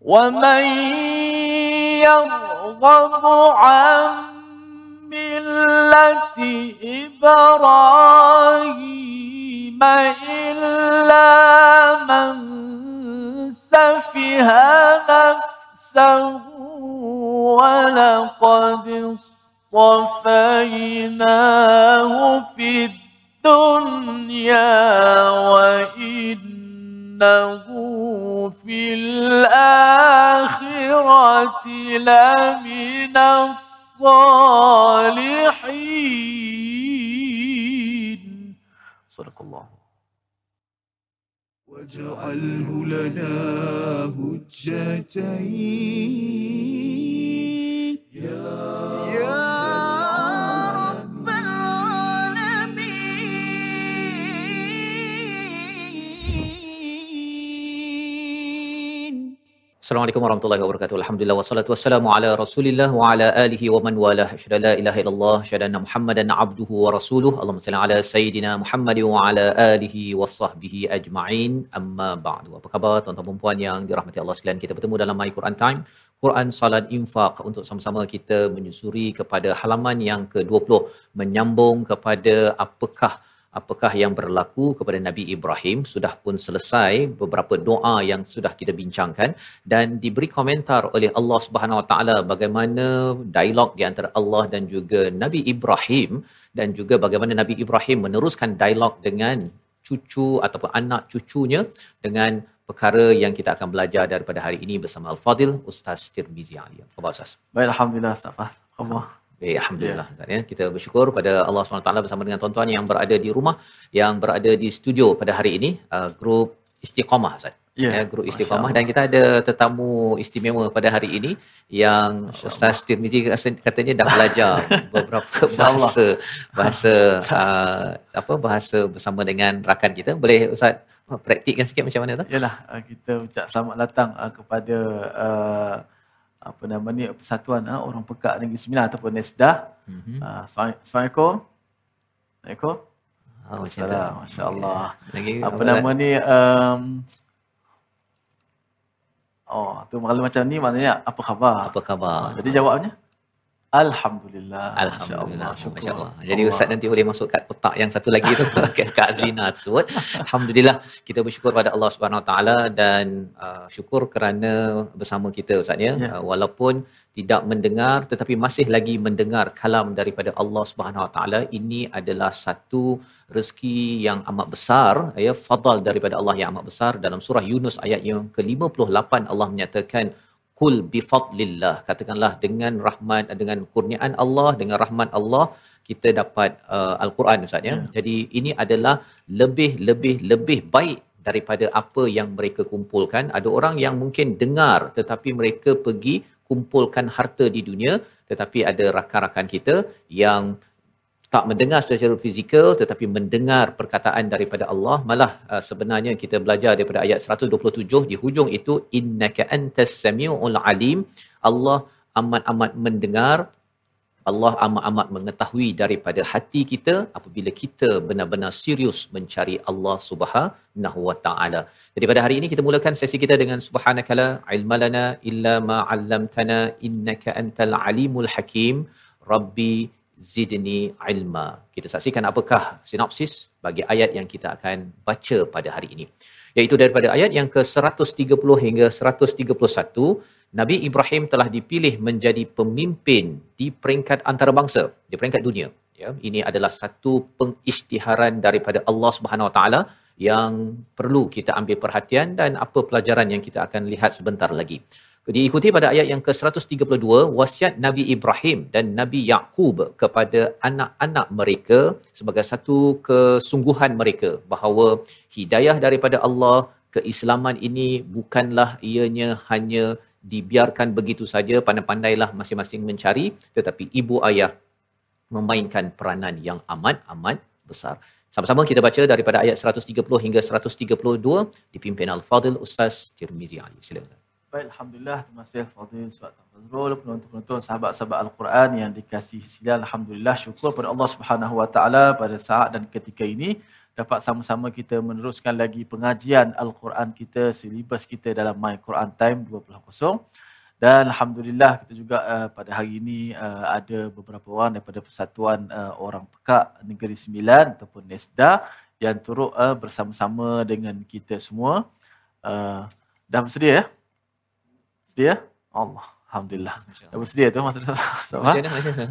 ومن يرغب عن ملة إبراهيم إلا من سفه نفسه ولقد اصطفيناه في الدنيا وإنه في الآخرة لمن الصالحين. صدق الله. واجعله لنا هجتين. يا Assalamualaikum warahmatullahi wabarakatuh. Alhamdulillah wassalatu wassalamu ala Rasulillah wa ala alihi wa man walah. Asyhadu la ilaha illallah, asyhadu anna Muhammadan abduhu wa rasuluh. Allahumma salli ala sayidina Muhammad wa ala alihi wa sahbihi ajma'in. Amma ba'du. Apa khabar tuan-tuan dan puan yang dirahmati Allah sekalian? Kita bertemu dalam My Quran Time. Quran Salat Infaq untuk sama-sama kita menyusuri kepada halaman yang ke-20 menyambung kepada apakah apakah yang berlaku kepada Nabi Ibrahim sudah pun selesai beberapa doa yang sudah kita bincangkan dan diberi komentar oleh Allah Subhanahu Wa Taala bagaimana dialog di antara Allah dan juga Nabi Ibrahim dan juga bagaimana Nabi Ibrahim meneruskan dialog dengan cucu ataupun anak cucunya dengan perkara yang kita akan belajar daripada hari ini bersama Al-Fadil Ustaz Tirmizi Ali. Apa Ustaz? Baik, Alhamdulillah Ustaz Fah. Allah. Baik, Alhamdulillah. Ya. ya. Kita bersyukur pada Allah SWT bersama dengan tuan-tuan yang berada di rumah, yang berada di studio pada hari ini, uh, grup Istiqamah Ustaz. Ya, ya grup Istiqamah dan kita ada tetamu istimewa pada hari ini yang Ustaz Tirmizi katanya dah belajar beberapa bahasa bahasa uh, apa bahasa bersama dengan rakan kita. Boleh Ustaz praktikkan sikit macam mana tu? Yalah, uh, kita ucap selamat datang uh, kepada uh, apa nama ni persatuan uh, orang pekak negeri sembilan ataupun Nesda. Mm-hmm. Uh, Assalamualaikum. Assalamualaikum. Oh, macam tu. Masya-Allah. Lagi apa nama ni um, Oh, tu malam macam ni maknanya apa khabar? Apa khabar? Jadi jawabnya Alhamdulillah. Alhamdulillah. Masya Allah. Jadi Ustaz nanti boleh masuk kat kotak yang satu lagi tu kat Kak Azrina tersebut. Alhamdulillah kita bersyukur pada Allah Subhanahu Taala dan uh, syukur kerana bersama kita Ustaz ya. ya. Uh, walaupun tidak mendengar tetapi masih lagi mendengar kalam daripada Allah Subhanahu Wa Taala ini adalah satu rezeki yang amat besar ya fadal daripada Allah yang amat besar dalam surah Yunus ayat yang ke-58 Allah menyatakan kul bifadlillah. Katakanlah dengan rahmat dengan kurniaan Allah dengan rahmat Allah kita dapat uh, al-Quran ustaz ya. ya. Jadi ini adalah lebih lebih lebih baik daripada apa yang mereka kumpulkan. Ada orang yang mungkin dengar tetapi mereka pergi kumpulkan harta di dunia tetapi ada rakan-rakan kita yang tak mendengar secara fizikal tetapi mendengar perkataan daripada Allah malah uh, sebenarnya kita belajar daripada ayat 127 di hujung itu innaka antas samiul alim Allah amat-amat mendengar Allah amat-amat mengetahui daripada hati kita apabila kita benar-benar serius mencari Allah Subhanahu wa taala. Jadi pada hari ini kita mulakan sesi kita dengan subhanakala ilmalana illa ma 'allamtana innaka antal alimul hakim. Rabbi zidni ilma. Kita saksikan apakah sinopsis bagi ayat yang kita akan baca pada hari ini. Iaitu daripada ayat yang ke-130 hingga 131, Nabi Ibrahim telah dipilih menjadi pemimpin di peringkat antarabangsa, di peringkat dunia. Ya, ini adalah satu pengisytiharan daripada Allah Subhanahu Wa Taala yang perlu kita ambil perhatian dan apa pelajaran yang kita akan lihat sebentar lagi. Diikuti pada ayat yang ke-132, wasiat Nabi Ibrahim dan Nabi Yaqub kepada anak-anak mereka sebagai satu kesungguhan mereka bahawa hidayah daripada Allah, keislaman ini bukanlah ianya hanya dibiarkan begitu saja, pandai-pandailah masing-masing mencari, tetapi ibu ayah memainkan peranan yang amat-amat besar. Sama-sama kita baca daripada ayat 130 hingga 132 dipimpin Al-Fadil Ustaz Tirmizi Ali. Silakan. Baik, Alhamdulillah. Terima kasih Fadil Suat Fazrul, penonton-penonton sahabat-sahabat Al-Quran yang dikasih sila. Alhamdulillah, syukur pada Allah Subhanahu Wa Taala pada saat dan ketika ini dapat sama-sama kita meneruskan lagi pengajian Al-Quran kita, silibus kita dalam My Quran Time 20. Dan Alhamdulillah kita juga uh, pada hari ini uh, ada beberapa orang daripada Persatuan uh, Orang Pekak Negeri Sembilan ataupun NESDA yang turut uh, bersama-sama dengan kita semua. Uh, dah bersedia ya? Sedia? Allah. Alhamdulillah. Dah bersedia tu maksudnya. Macam mana?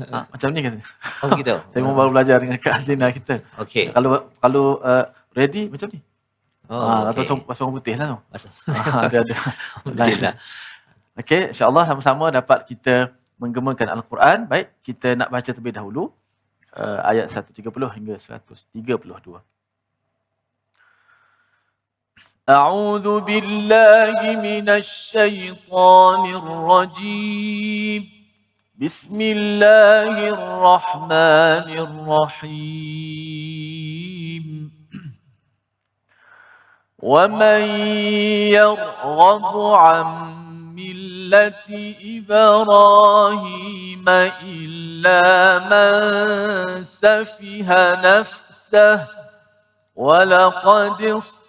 Ha, macam ni kan? Oh begitu. Saya mau baru belajar dengan Kak Azlina kita. Okey. Kalau kalau uh, ready macam ni. Oh, ha, atau okay. pasang putih lah tu. Masa- Ha, ada ada. Alhamdulillah. Okey, insya-Allah sama-sama dapat kita menggemakan Al-Quran. Baik, kita nak baca terlebih dahulu uh, ayat 130 hingga 132. أعوذ بالله من الشيطان الرجيم. بسم الله الرحمن الرحيم. ومن يرغب عن ملة إبراهيم إلا من سفه نفسه ولقد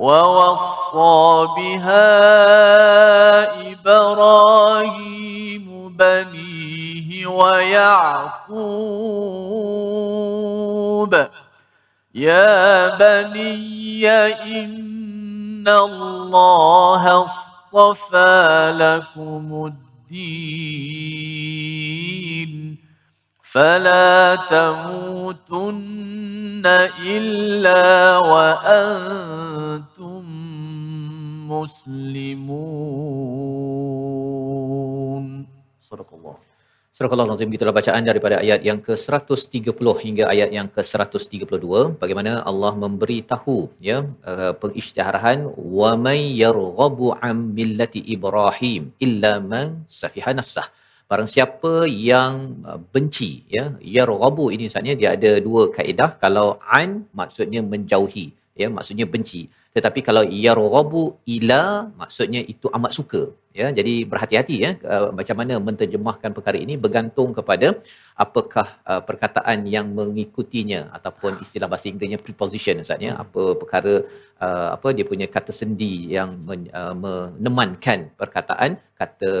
ووصى بها إبراهيم بنيه ويعقوب يا بني إن الله اصطفى لكم الدين فلا تموتن إلا وأنتم مسلمون صدق الله Surah Al-Nazim gitulah bacaan daripada ayat yang ke-130 hingga ayat yang ke-132 bagaimana Allah memberitahu ya uh, pengisytiharan wa may yarghabu am millati Ibrahim illa man safiha nafsah barang siapa yang uh, benci ya yarghabu ini sebenarnya dia ada dua kaedah. Kalau an maksudnya menjauhi ya maksudnya benci. Tetapi kalau yarghabu ila maksudnya itu amat suka ya. Jadi berhati-hati ya uh, macam mana menterjemahkan perkara ini bergantung kepada apakah uh, perkataan yang mengikutinya ataupun istilah bahasa Inggerisnya preposition ustaz ya apa perkara uh, apa dia punya kata sendi yang men, uh, menemankan perkataan kata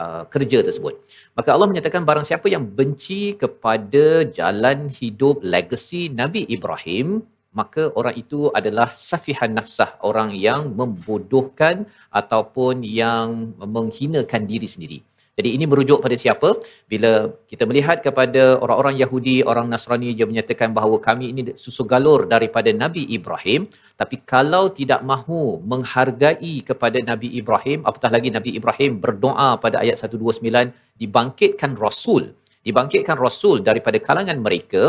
uh, kerja tersebut. Maka Allah menyatakan barang siapa yang benci kepada jalan hidup legasi Nabi Ibrahim maka orang itu adalah safihan nafsah orang yang membodohkan ataupun yang menghinakan diri sendiri jadi ini merujuk pada siapa? Bila kita melihat kepada orang-orang Yahudi orang Nasrani dia menyatakan bahawa kami ini susu galur daripada Nabi Ibrahim. Tapi kalau tidak mahu menghargai kepada Nabi Ibrahim apatah lagi Nabi Ibrahim berdoa pada ayat 129 dibangkitkan rasul dibangkitkan rasul daripada kalangan mereka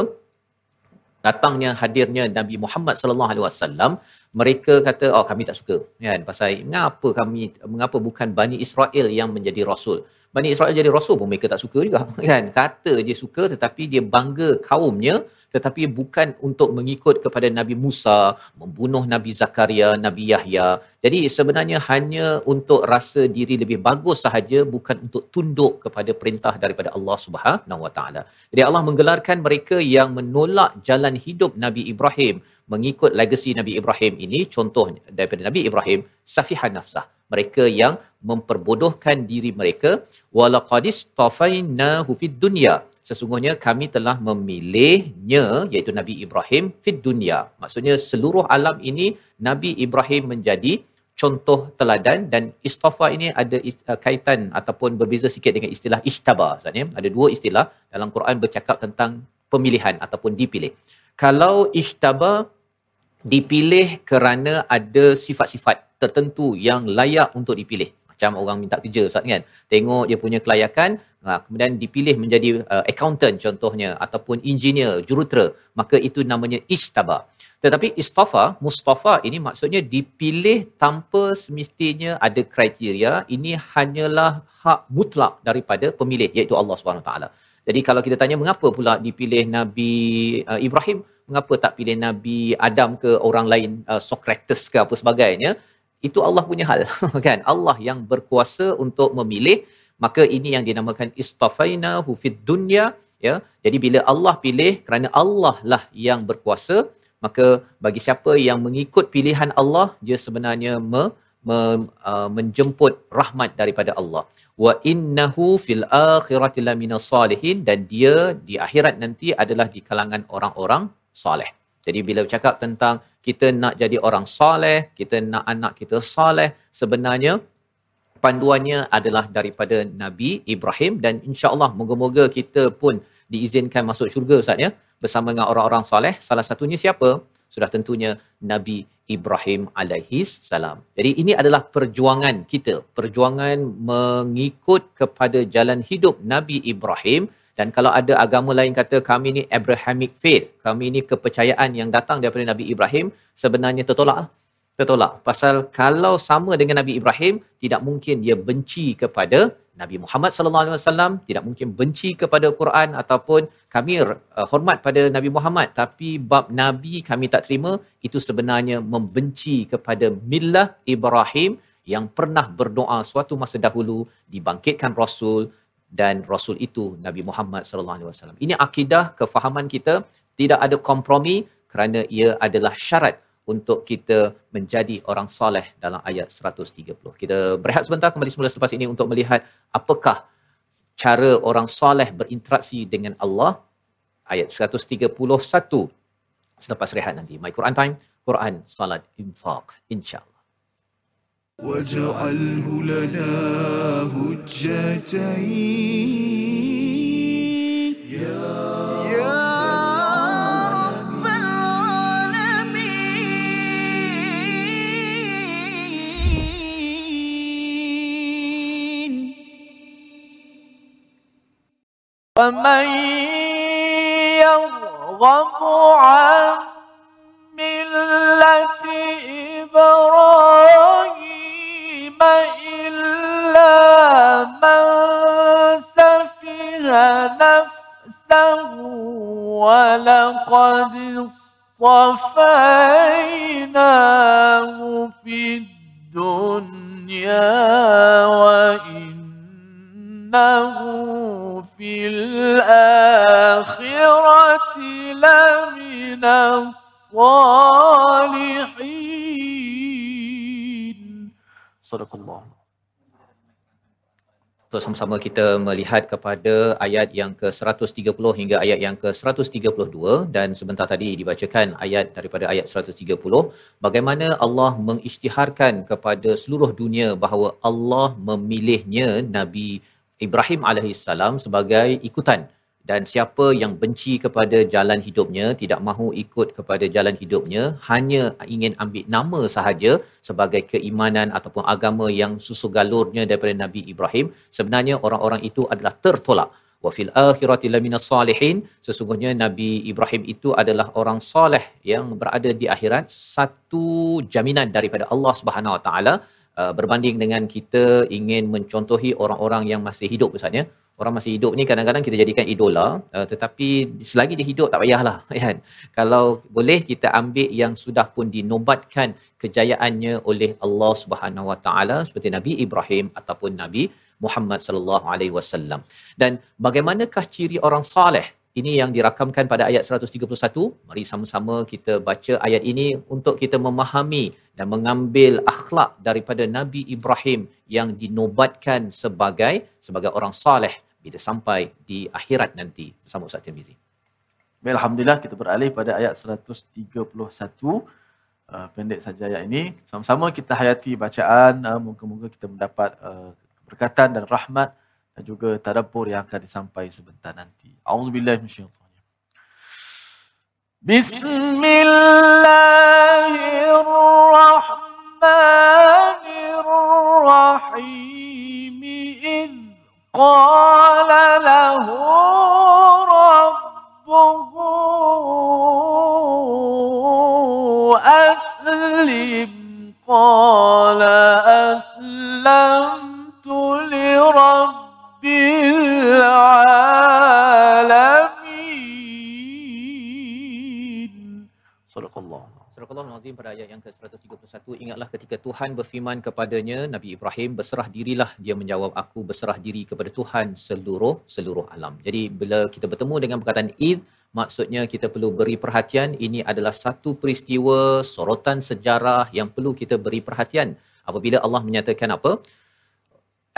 datangnya hadirnya Nabi Muhammad sallallahu alaihi wasallam mereka kata oh kami tak suka. Kan? Pasal mengapa kami mengapa bukan Bani Israel yang menjadi rasul Bani Israel jadi rasul pun mereka tak suka juga kan? Kata je suka tetapi dia bangga kaumnya tetapi bukan untuk mengikut kepada Nabi Musa membunuh Nabi Zakaria Nabi Yahya. Jadi sebenarnya hanya untuk rasa diri lebih bagus sahaja bukan untuk tunduk kepada perintah daripada Allah Subhanahu Wa Taala. Jadi Allah menggelarkan mereka yang menolak jalan hidup Nabi Ibrahim mengikut legasi Nabi Ibrahim ini. Contoh daripada Nabi Ibrahim safihan nafsah. Mereka yang memperbodohkan diri mereka. Walaqadis tafainahu fid dunya sesungguhnya kami telah memilihnya iaitu Nabi Ibrahim fid dunya maksudnya seluruh alam ini Nabi Ibrahim menjadi contoh teladan dan istafa ini ada uh, kaitan ataupun berbeza sikit dengan istilah ishtaba maksudnya ada dua istilah dalam Quran bercakap tentang pemilihan ataupun dipilih. Kalau ishtaba dipilih kerana ada sifat-sifat tertentu yang layak untuk dipilih. Macam orang minta kerja Ustaz kan? Tengok dia punya kelayakan ha, kemudian dipilih menjadi uh, accountant contohnya ataupun engineer jurutera maka itu namanya ijtaba. Tetapi istafa mustafa ini maksudnya dipilih tanpa semestinya ada kriteria ini hanyalah hak mutlak daripada pemilih iaitu Allah taala. Jadi kalau kita tanya mengapa pula dipilih Nabi uh, Ibrahim? Mengapa tak pilih Nabi Adam ke orang lain uh, Socrates ke apa sebagainya? Itu Allah punya hal kan? Allah yang berkuasa untuk memilih maka ini yang dinamakan istafaina hu fid dunya ya. Jadi bila Allah pilih kerana Allah lah yang berkuasa maka bagi siapa yang mengikut pilihan Allah dia sebenarnya me, me, uh, menjemput rahmat daripada Allah. Wa innahu fil akhirati laminas salihin dan dia di akhirat nanti adalah di kalangan orang-orang soleh jadi bila bercakap tentang kita nak jadi orang soleh, kita nak anak kita soleh, sebenarnya panduannya adalah daripada Nabi Ibrahim dan insya-Allah moga-moga kita pun diizinkan masuk syurga Ustaz ya bersama dengan orang-orang soleh. Salah satunya siapa? Sudah tentunya Nabi Ibrahim alaihi salam. Jadi ini adalah perjuangan kita, perjuangan mengikut kepada jalan hidup Nabi Ibrahim dan kalau ada agama lain kata kami ni Abrahamic faith, kami ni kepercayaan yang datang daripada Nabi Ibrahim, sebenarnya tertolak. Tertolak. Pasal kalau sama dengan Nabi Ibrahim, tidak mungkin dia benci kepada Nabi Muhammad sallallahu alaihi wasallam, tidak mungkin benci kepada Quran ataupun kami uh, hormat pada Nabi Muhammad tapi bab nabi kami tak terima, itu sebenarnya membenci kepada millah Ibrahim yang pernah berdoa suatu masa dahulu dibangkitkan rasul dan rasul itu Nabi Muhammad sallallahu alaihi wasallam. Ini akidah kefahaman kita tidak ada kompromi kerana ia adalah syarat untuk kita menjadi orang soleh dalam ayat 130. Kita berehat sebentar kembali semula selepas ini untuk melihat apakah cara orang soleh berinteraksi dengan Allah ayat 131 selepas rehat nanti. My Quran Time, Quran, Salat, Infaq, insyaAllah. واجعله لنا هجتين ومن يرغب عن ملة إبراهيم إلا من سفه نفسه ولقد اصطفيناه في الدنيا وإنه في الآخرة لمن الصالحين صدق الله Untuk sama-sama kita melihat kepada ayat yang ke-130 hingga ayat yang ke-132 dan sebentar tadi dibacakan ayat daripada ayat 130 bagaimana Allah mengisytiharkan kepada seluruh dunia bahawa Allah memilihnya Nabi Ibrahim alaihissalam sebagai ikutan. Dan siapa yang benci kepada jalan hidupnya tidak mahu ikut kepada jalan hidupnya hanya ingin ambil nama sahaja sebagai keimanan ataupun agama yang susu galurnya daripada Nabi Ibrahim sebenarnya orang-orang itu adalah tertolak. Wa fil akhirati laminas salihin sesungguhnya Nabi Ibrahim itu adalah orang soleh yang berada di akhirat satu jaminan daripada Allah Subhanahu Wa Taala uh, berbanding dengan kita ingin mencontohi orang-orang yang masih hidup misalnya orang masih hidup ni kadang-kadang kita jadikan idola uh, tetapi selagi dia hidup tak payahlah kan. Kalau boleh kita ambil yang sudah pun dinobatkan kejayaannya oleh Allah Subhanahu Wa Taala seperti Nabi Ibrahim ataupun Nabi Muhammad sallallahu alaihi wasallam. Dan bagaimanakah ciri orang soleh ini yang dirakamkan pada ayat 131 mari sama-sama kita baca ayat ini untuk kita memahami dan mengambil akhlak daripada Nabi Ibrahim yang dinobatkan sebagai sebagai orang soleh bila sampai di akhirat nanti bersama Ustaz Tirmizi. Alhamdulillah kita beralih pada ayat 131. Uh, pendek saja ayat ini. Sama-sama kita hayati bacaan. Uh, moga-moga kita mendapat uh, keberkatan dan rahmat dan juga tadabbur yang akan disampai sebentar nanti. Auzubillahi minasyaitanir rajim. Bismillahirrahmanirrahim. Iz qala lahu rabbuhu aslim qala aslamtu lirabbi العالمين صدق الله Surah Al-Azim pada ayat yang ke-131 ingatlah ketika Tuhan berfirman kepadanya Nabi Ibrahim berserah dirilah dia menjawab aku berserah diri kepada Tuhan seluruh seluruh alam. Jadi bila kita bertemu dengan perkataan id maksudnya kita perlu beri perhatian ini adalah satu peristiwa sorotan sejarah yang perlu kita beri perhatian apabila Allah menyatakan apa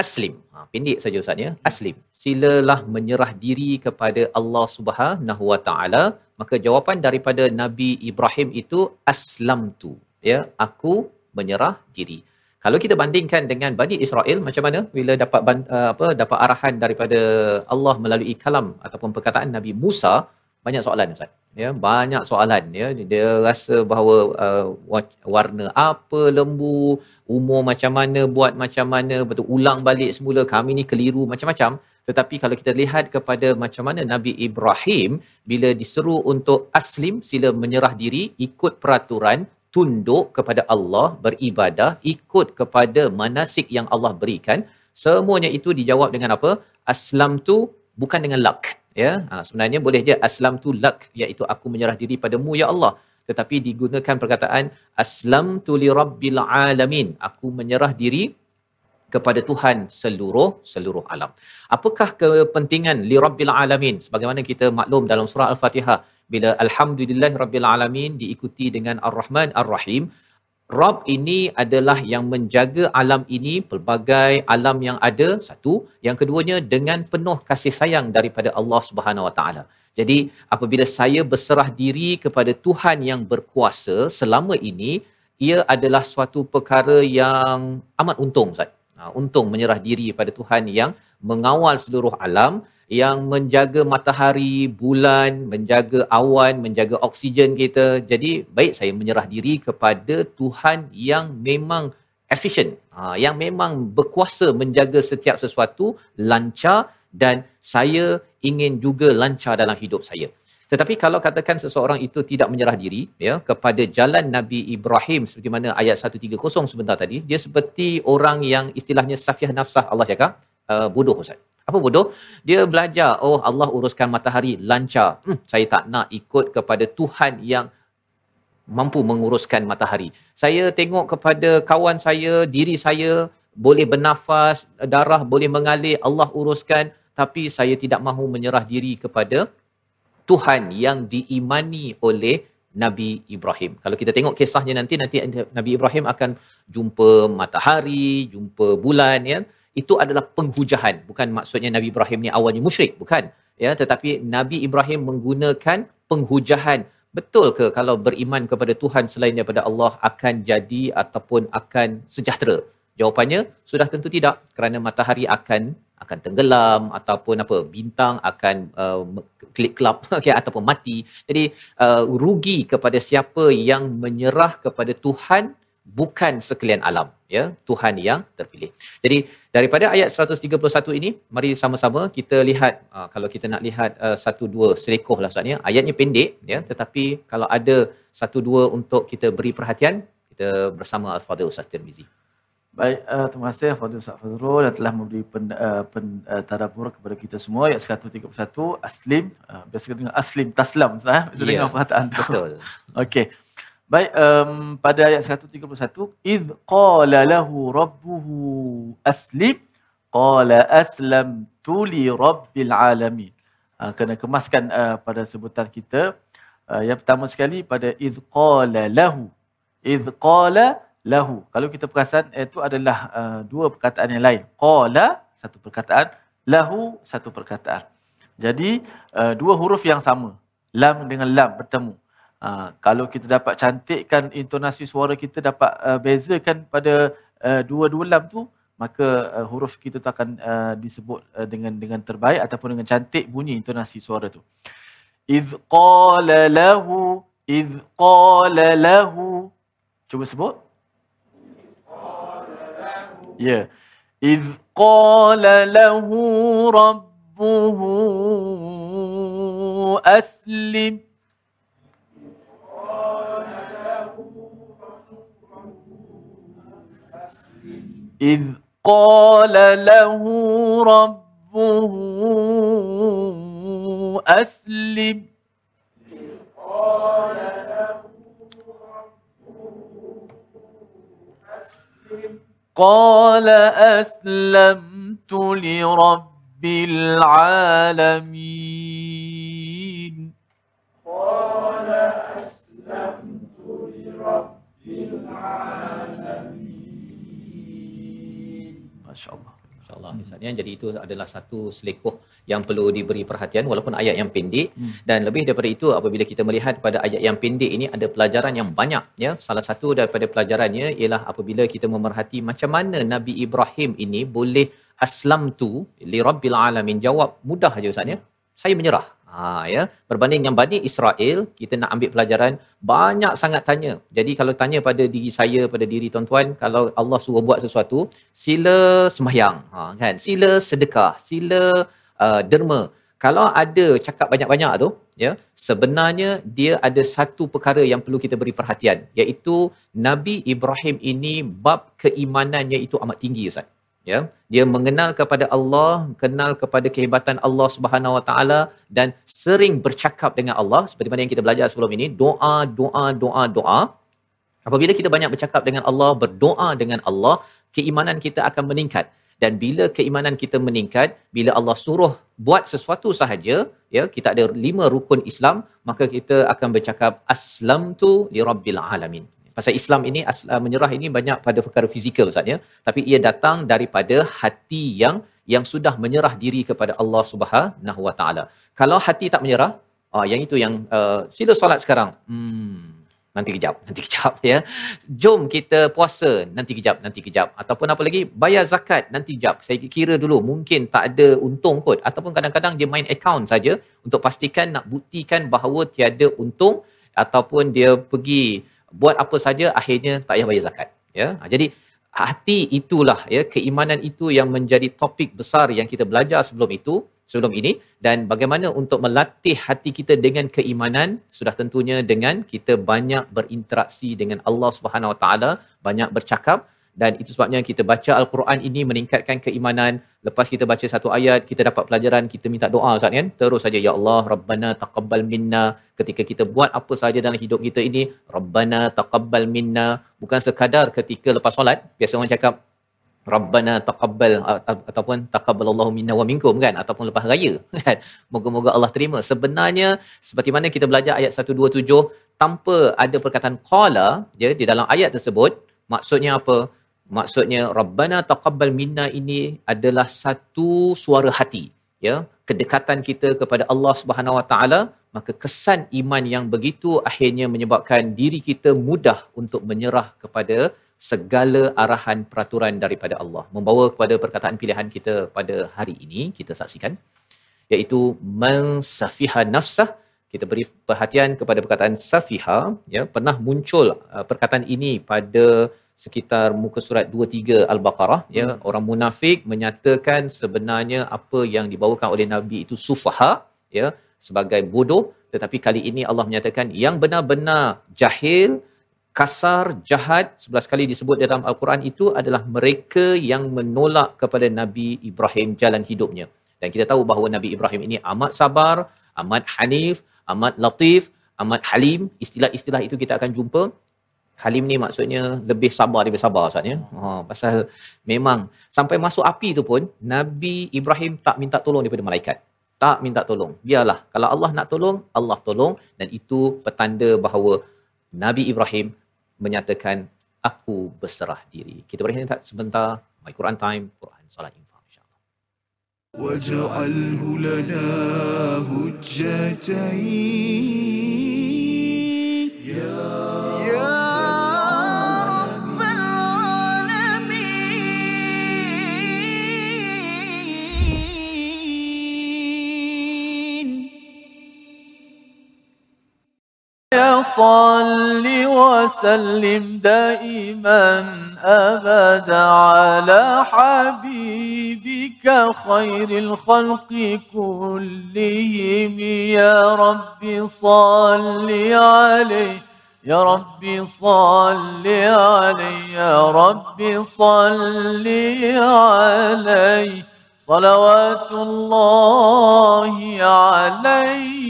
Aslim. Ha, pendek saja ustaz ya. Aslim. Silalah menyerah diri kepada Allah Subhanahu wa taala. Maka jawapan daripada Nabi Ibrahim itu aslamtu. Ya aku menyerah diri. Kalau kita bandingkan dengan Bani Israel macam mana? Bila dapat uh, apa dapat arahan daripada Allah melalui kalam ataupun perkataan Nabi Musa banyak soalan ustaz. Ya banyak soalan. Ya dia rasa bahawa uh, warna apa lembu umur macam mana buat macam mana betul ulang balik semula kami ni keliru macam-macam. Tetapi kalau kita lihat kepada macam mana Nabi Ibrahim bila diseru untuk aslim sila menyerah diri ikut peraturan tunduk kepada Allah beribadah ikut kepada manasik yang Allah berikan semuanya itu dijawab dengan apa? Aslam tu bukan dengan lak ya? Ha, sebenarnya boleh je aslam tu lak iaitu aku menyerah diri padamu ya Allah. Tetapi digunakan perkataan aslam tu li rabbil alamin. Aku menyerah diri kepada Tuhan seluruh seluruh alam. Apakah kepentingan li rabbil alamin? Sebagaimana kita maklum dalam surah al-fatihah bila alhamdulillah rabbil alamin diikuti dengan ar-rahman ar-rahim Rob ini adalah yang menjaga alam ini pelbagai alam yang ada satu yang keduanya dengan penuh kasih sayang daripada Allah Subhanahu Wa Taala. Jadi apabila saya berserah diri kepada Tuhan yang berkuasa selama ini ia adalah suatu perkara yang amat untung Ustaz. Ha, untung menyerah diri pada Tuhan yang mengawal seluruh alam yang menjaga matahari, bulan, menjaga awan, menjaga oksigen kita. Jadi baik saya menyerah diri kepada Tuhan yang memang efisien, ha, yang memang berkuasa menjaga setiap sesuatu lancar dan saya ingin juga lancar dalam hidup saya. Tetapi kalau katakan seseorang itu tidak menyerah diri ya kepada jalan Nabi Ibrahim seperti mana ayat 130 sebentar tadi, dia seperti orang yang istilahnya safiah nafsah Allah cakap, uh, bodoh Ustaz. Apa bodoh? Dia belajar, oh Allah uruskan matahari lancar. Hmm, saya tak nak ikut kepada Tuhan yang mampu menguruskan matahari. Saya tengok kepada kawan saya, diri saya boleh bernafas, darah boleh mengalir, Allah uruskan. Tapi saya tidak mahu menyerah diri kepada Tuhan yang diimani oleh Nabi Ibrahim. Kalau kita tengok kisahnya nanti, nanti Nabi Ibrahim akan jumpa matahari, jumpa bulan, ya itu adalah penghujahan. Bukan maksudnya Nabi Ibrahim ni awalnya musyrik. Bukan. Ya tetapi Nabi Ibrahim menggunakan penghujahan. Betul ke kalau beriman kepada Tuhan selain daripada Allah akan jadi ataupun akan sejahtera? Jawapannya sudah tentu tidak. Kerana matahari akan akan tenggelam ataupun apa bintang akan uh, klik kelap okay, ataupun mati. Jadi uh, rugi kepada siapa yang menyerah kepada Tuhan bukan sekalian alam ya Tuhan yang terpilih. Jadi daripada ayat 131 ini mari sama-sama kita lihat uh, kalau kita nak lihat uh, satu dua selekoh lah Ustaz ya. Ayatnya pendek ya tetapi kalau ada satu dua untuk kita beri perhatian kita bersama Al-Fadhil Ustaz Tirmizi. Baik, uh, terima kasih Fadil Ustaz Fazrul dan telah memberi pen, uh, pen, uh, tadabur kepada kita semua ayat 131 Aslim uh, biasa dengan Aslim Taslam Ustaz eh? biasa yeah, dengan perkataan tu. Betul. Okey. Baik, um, pada ayat 131, "Idh qala lahu rabbuhu aslim, qala aslamtu li rabbil alamin." Uh, kena kemaskan uh, pada sebutan kita. Uh, yang pertama sekali pada idh qala lahu. Idh qala lahu. Kalau kita perasan itu adalah uh, dua perkataan yang lain. Qala satu perkataan, lahu satu perkataan. Jadi uh, dua huruf yang sama. Lam dengan lam bertemu. Ha, kalau kita dapat cantikkan intonasi suara kita dapat uh, bezakan pada uh, dua-dua lam tu maka uh, huruf kita tu akan uh, disebut uh, dengan dengan terbaik ataupun dengan cantik bunyi intonasi suara tu. Iz qala lahu iz qala lahu cuba sebut. Ya. Yeah. Iz qala lahu rabbuhu aslim إذ قال له ربه أسلم. قال له ربه أسلم أسلمت لرب العالمين. قال أسلمت لرب العالمين. Masya-Allah. Insya-Allah. Hmm. Jadi itu adalah satu selekoh yang perlu diberi perhatian walaupun ayat yang pendek hmm. dan lebih daripada itu apabila kita melihat pada ayat yang pendek ini ada pelajaran yang banyak ya. Salah satu daripada pelajarannya ialah apabila kita memerhati macam mana Nabi Ibrahim ini boleh aslamtu li rabbil alamin jawab mudah aja ustaz ya. Hmm. Saya menyerah. Ha ya, berbanding dengan Bani Israel, kita nak ambil pelajaran banyak sangat tanya. Jadi kalau tanya pada diri saya, pada diri tuan-tuan, kalau Allah suruh buat sesuatu, sila sembahyang, ha kan? Sila sedekah, sila uh, derma. Kalau ada cakap banyak-banyak tu, ya, sebenarnya dia ada satu perkara yang perlu kita beri perhatian, iaitu Nabi Ibrahim ini bab keimanannya itu amat tinggi Ustaz ya dia mengenal kepada Allah kenal kepada kehebatan Allah Subhanahu Wa Taala dan sering bercakap dengan Allah. Seperti mana yang kita belajar sebelum ini doa doa doa doa. Apabila kita banyak bercakap dengan Allah berdoa dengan Allah keimanan kita akan meningkat. Dan bila keimanan kita meningkat bila Allah suruh buat sesuatu sahaja ya kita ada lima rukun Islam maka kita akan bercakap aslamtu li rabbil alamin Pasal Islam ini asal menyerah ini banyak pada perkara fizikal Ustaz ya. Tapi ia datang daripada hati yang yang sudah menyerah diri kepada Allah Subhanahu Wa Taala. Kalau hati tak menyerah, ah yang itu yang uh, sila solat sekarang. Hmm nanti kejap, nanti kejap ya. Jom kita puasa, nanti kejap, nanti kejap. Ataupun apa lagi? Bayar zakat, nanti kejap. Saya kira dulu mungkin tak ada untung kot ataupun kadang-kadang dia main account saja untuk pastikan nak buktikan bahawa tiada untung ataupun dia pergi buat apa saja akhirnya tak payah bayar zakat ya. Ha, jadi hati itulah ya keimanan itu yang menjadi topik besar yang kita belajar sebelum itu sebelum ini. Dan bagaimana untuk melatih hati kita dengan keimanan sudah tentunya dengan kita banyak berinteraksi dengan Allah Subhanahu Wa Taala banyak bercakap dan itu sebabnya kita baca al-Quran ini meningkatkan keimanan. Lepas kita baca satu ayat kita dapat pelajaran kita minta doa Ustaz kan? Terus saja ya Allah rabbana taqabbal minna. Ketika kita buat apa saja dalam hidup kita ini rabbana taqabbal minna. Bukan sekadar ketika lepas solat biasa orang cakap rabbana taqabbal ataupun taqabbalallahu minna wa minkum kan? Ataupun lepas raya kan? Moga-moga Allah terima. Sebenarnya seperti mana kita belajar ayat 127 tanpa ada perkataan qala ya di dalam ayat tersebut maksudnya apa maksudnya rabbana taqabbal minna ini adalah satu suara hati ya. Kedekatan kita kepada Allah Subhanahu Wa Taala maka kesan iman yang begitu akhirnya menyebabkan diri kita mudah untuk menyerah kepada segala arahan peraturan daripada Allah. Membawa kepada perkataan pilihan kita pada hari ini kita saksikan iaitu mansafiha nafsah. Kita beri perhatian kepada perkataan safiha ya. Pernah muncul uh, perkataan ini pada sekitar muka surat 23 al-baqarah ya. Hmm. orang munafik menyatakan sebenarnya apa yang dibawakan oleh nabi itu sufaha ya sebagai bodoh. Tetapi kali ini Allah menyatakan yang benar-benar jahil kasar jahat 11 kali disebut dalam al-Quran itu adalah mereka yang menolak kepada nabi Ibrahim jalan hidupnya. Dan kita tahu bahawa nabi Ibrahim ini amat sabar amat hanif amat latif amat halim. Istilah-istilah itu kita akan jumpa Halim ni maksudnya lebih sabar daripada sabar Ustaz ya. Ha, pasal memang sampai masuk api tu pun Nabi Ibrahim tak minta tolong daripada malaikat. Tak minta tolong. Biarlah. Kalau Allah nak tolong, Allah tolong. Dan itu petanda bahawa Nabi Ibrahim menyatakan, Aku berserah diri. Kita berhenti tak sebentar. My Quran Time, Quran Salat Info. واجعله لنا هجتين يا صل وسلم دائما أبدا على حبيبك خير الخلق كلهم. يا رب صل عليه يا ربي صل عليه يا ربي صل عليه صلوات الله عليه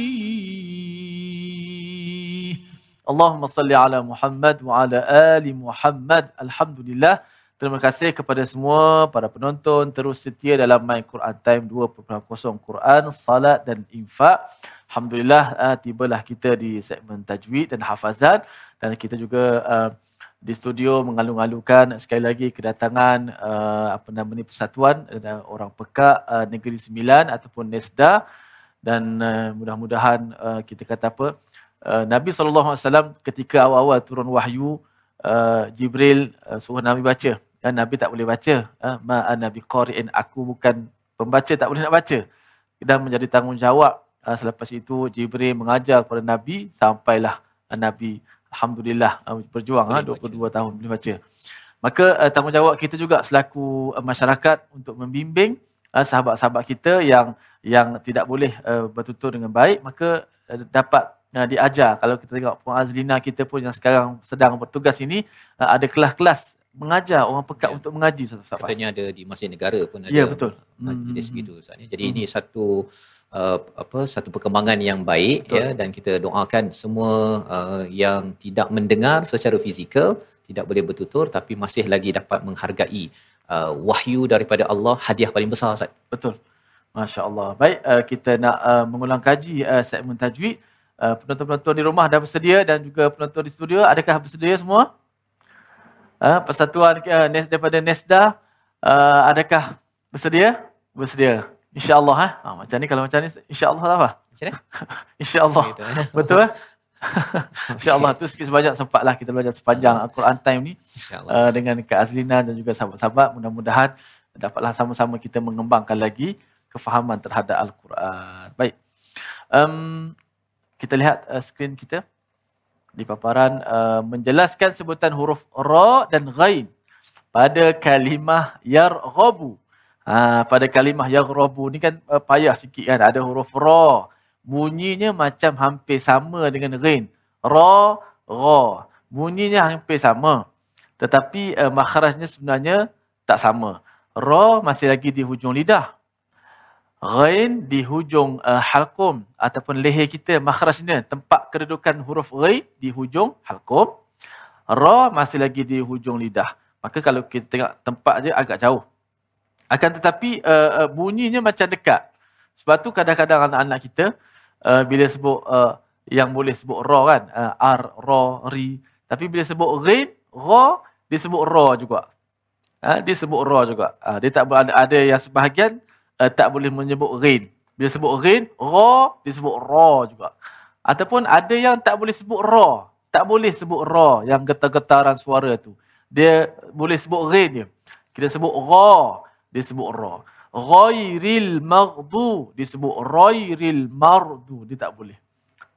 Allahumma salli ala Muhammad wa ala ali Muhammad. Alhamdulillah. Terima kasih kepada semua para penonton terus setia dalam My Quran Time 2.0 Quran, Salat dan Infak. Alhamdulillah uh, tibalah kita di segmen tajwid dan hafazan dan kita juga uh, di studio mengalu-alukan sekali lagi kedatangan uh, apa nama ni persatuan uh, orang pekak uh, Negeri Sembilan ataupun Nesda dan uh, mudah-mudahan uh, kita kata apa uh, Nabi SAW ketika awal-awal turun wahyu uh, Jibril uh, suruh Nabi baca dan Nabi tak boleh baca. Ha? Ma Nabi qari'in aku bukan pembaca tak boleh nak baca. Dan menjadi tanggungjawab ha, selepas itu Jibril mengajar kepada Nabi sampailah Nabi alhamdulillah ha, berjuang ha, 22 tahun boleh baca. Maka uh, tanggungjawab kita juga selaku uh, masyarakat untuk membimbing uh, sahabat-sahabat kita yang yang tidak boleh uh, bertutur dengan baik maka uh, dapat uh, diajar kalau kita tengok Puan Azlina kita pun yang sekarang sedang bertugas ini uh, ada kelas-kelas mengajar orang pekat ya. untuk mengaji Ustaz Katanya ada di masjid negara pun ada. Ya betul. Majlis hmm. gitu Ustaz. Jadi hmm. ini satu uh, apa satu perkembangan yang baik betul. ya dan kita doakan semua uh, yang tidak mendengar secara fizikal tidak boleh bertutur tapi masih lagi dapat menghargai uh, wahyu daripada Allah hadiah paling besar Ustaz. Betul. Masya-Allah. Baik uh, kita nak uh, mengulang kaji uh, segmen tajwid. Uh, penonton-penonton di rumah dah bersedia dan juga penonton di studio adakah bersedia semua? uh, persatuan uh, daripada Nesda uh, adakah bersedia? Bersedia. Insya-Allah ha? ha. macam ni kalau macam ni insya-Allah lah apa? Macam ni? insya-Allah. Betul eh? InsyaAllah tu sikit sebanyak sempatlah kita belajar sepanjang Al-Quran time ni uh, dengan Kak Azlina dan juga sahabat-sahabat. Mudah-mudahan dapatlah sama-sama kita mengembangkan lagi kefahaman terhadap Al-Quran. Baik. Um, kita lihat uh, skrin kita di paparan uh, menjelaskan sebutan huruf ra dan ghain pada kalimah yarghabu. Ha, pada kalimah yarghabu ni kan uh, payah sikit kan ada huruf ra. Bunyinya macam hampir sama dengan ghain. Ra, ra. Bunyinya hampir sama. Tetapi uh, makhrajnya sebenarnya tak sama. Ra masih lagi di hujung lidah. Ghain di hujung uh, halqum ataupun leher kita makhrajnya tempat kedudukan huruf ghain di hujung halqum. Ra masih lagi di hujung lidah. Maka kalau kita tengok tempat dia agak jauh. Akan tetapi uh, uh, bunyinya macam dekat. Sebab tu kadang-kadang anak-anak kita uh, bila sebut uh, yang boleh sebut ra kan, uh, r, ra, ri. Tapi bila sebut ghain, ra dia sebut ra juga. Uh, dia sebut ra juga. Uh, dia tak ada ada yang sebahagian uh, tak boleh menyebut ghin. Bila sebut ghin, ra, disebut ra juga. Ataupun ada yang tak boleh sebut ra. Tak boleh sebut ra yang getar-getaran suara tu. Dia boleh sebut ghin je. Kita sebut ra, dia sebut ra. Ghairil maghdu, disebut ghairil mardu. Dia tak boleh.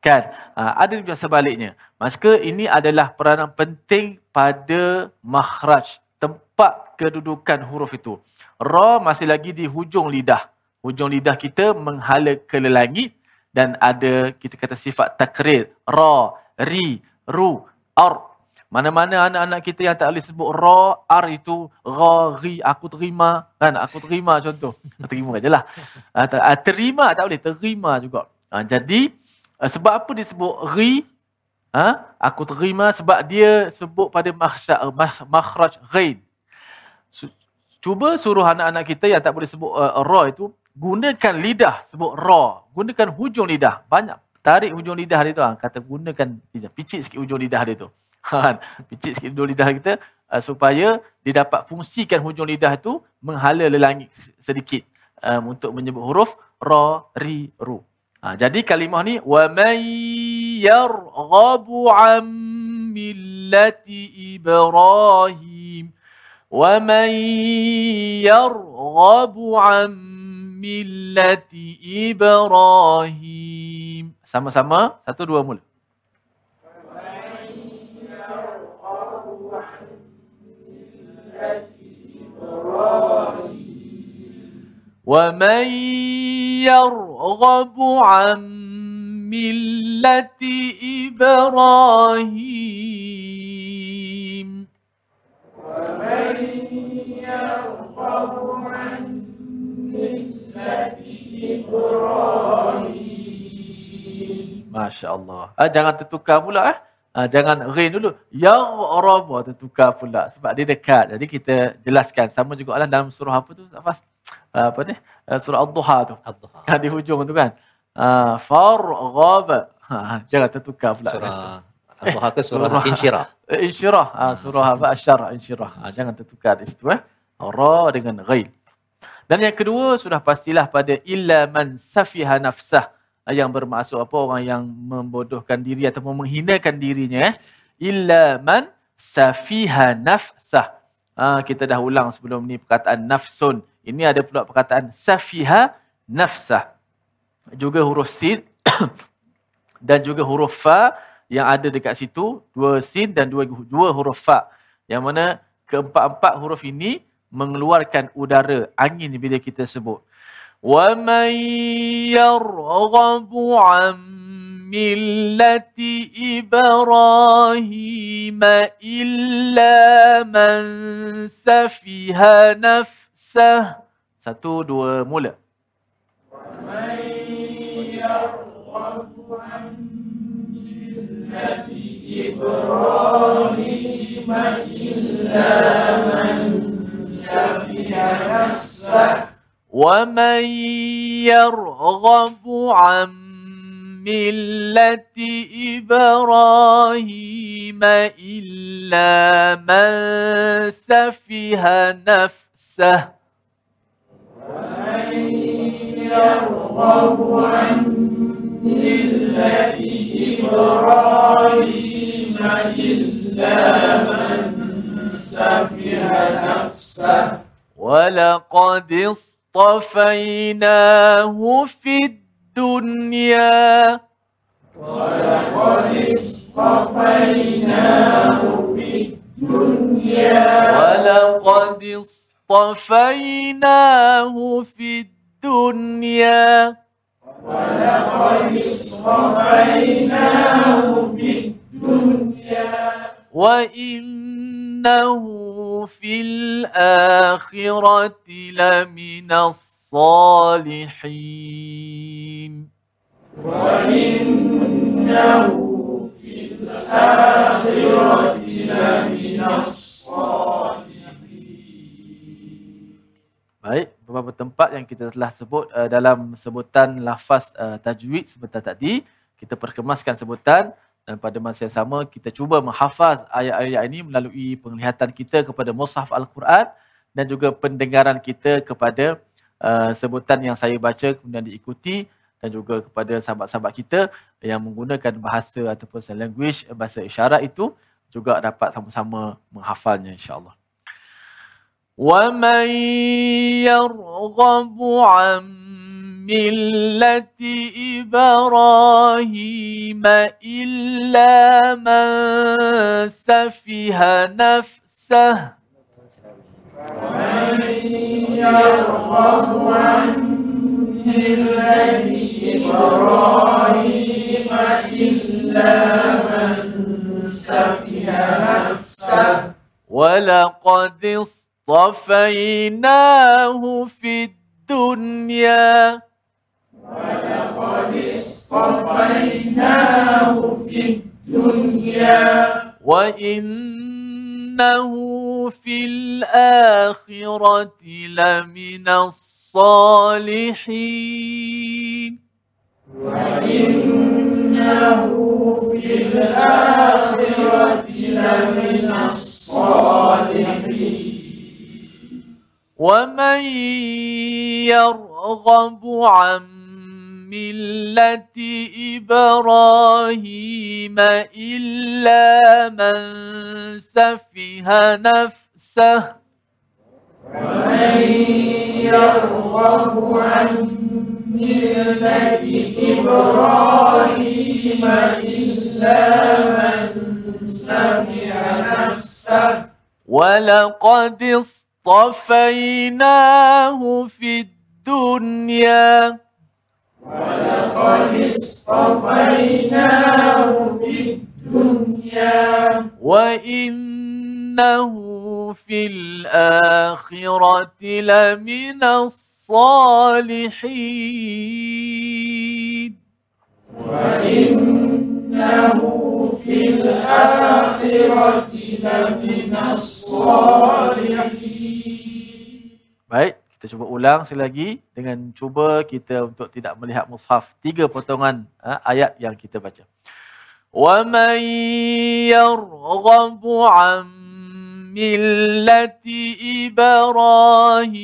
Kan? Ha, ada juga sebaliknya. Maka ini adalah peranan penting pada makhraj. Tempat kedudukan huruf itu. Ra masih lagi di hujung lidah. Hujung lidah kita menghala ke langit dan ada kita kata sifat takrir. Ra, ri, ru, ar. Mana-mana anak-anak kita yang tak boleh sebut ra, ar itu ra, ri, aku terima. Kan? Aku terima contoh. terima je lah. Ah, terima tak boleh, terima juga. Ha, jadi, ah, sebab apa disebut ri, ha? aku terima sebab dia sebut pada makhraj ghain cuba suruh anak-anak kita yang tak boleh sebut uh, ra itu gunakan lidah sebut ra gunakan hujung lidah. Banyak. Tarik hujung lidah dia tu ha. kata gunakan lidah. Picit sikit hujung lidah dia tu. Ha, kan? Picit sikit hujung lidah kita uh, supaya dia dapat fungsikan hujung lidah itu menghala lelangit sedikit um, untuk menyebut huruf ra ri ru. Ha, jadi kalimah ni wa may yarghabu am millati ibrahim ومن يرغب عن ملة إبراهيم. Sama-sama satu dua mula. ومن يرغب عن ملة إبراهيم. Masya Allah. Ah, jangan tertukar pula eh. Ah, jangan rain dulu. Ya Rabbah tertukar pula. Sebab dia dekat. Jadi kita jelaskan. Sama juga Allah dalam surah apa tu? Safas? Ah, apa ni? Ah, surah Al-Duha tu. Ad-Duha. Ah, di hujung tu kan. Ah, Farghab. Ah, jangan tertukar pula. Surah Ad-Duha ke surah Surah- Insyirah? Eh, Insyirah. Ah, surah apa? Asyarah. Insyirah. Ah, jangan tertukar di situ eh. Ra dengan ghail. Dan yang kedua sudah pastilah pada illa man safiha nafsah Ah, yang bermaksud apa orang yang membodohkan diri ataupun menghinakan dirinya eh. illa man safiha nafsah. Ah, kita dah ulang sebelum ni perkataan nafsun. Ini ada pula perkataan safiha nafsah. Juga huruf sin dan juga huruf fa yang ada dekat situ dua sin dan dua dua huruf fa. Yang mana keempat-empat huruf ini mengeluarkan udara angin bila kita sebut. Wa man yarghabu an millati ibrahim illa man safiha nafsah. Satu dua mula نبي إبراهيم إلا من سفي نفسه ومن يرغب عن ملة إبراهيم إلا من سفه نفسه. ومن يرغب عن إبراهيم إلا من نفسه ولقد اصطفيناه في الدنيا ولقد اصطفيناه في الدنيا. ولقد اصطفيناه في الدنيا. ولقد اصطفيناه في الدنيا وإنه في الآخرة لمن الصالحين وإنه في الآخرة لمن الصالحين Baik, beberapa tempat yang kita telah sebut uh, dalam sebutan lafaz uh, tajwid sebentar tadi, kita perkemaskan sebutan dan pada masa yang sama kita cuba menghafaz ayat-ayat ini melalui penglihatan kita kepada mushaf Al-Quran dan juga pendengaran kita kepada uh, sebutan yang saya baca kemudian diikuti dan juga kepada sahabat-sahabat kita yang menggunakan bahasa ataupun language bahasa isyarat itu juga dapat sama-sama menghafalnya insya-Allah. ومن يرغب عن مله إبراهيم الا من سفه نفسه ومن يرغب عن مله إبراهيم الا من سفه نفسه ولقد اصطفيناه في الدنيا. ولقد اصطفيناه في الدنيا وإنه في الآخرة لمن الصالحين. وإنه في الآخرة لمن الصالحين. ومن يرغب عن مله إبراهيم الا من سفه نفسه ومن يرغب عن مله إبراهيم الا من سفه نفسه ولقد اصطفيناه في الدنيا. ولقد اصطفيناه في الدنيا وإنه في الآخرة لمن الصالحين. وإنه في الآخرة لمن الصالحين. Baik, kita cuba ulang sekali lagi dengan cuba kita untuk tidak melihat mushaf tiga potongan ha, ayat yang kita baca. Wa man yarghabu an millati Ibrahim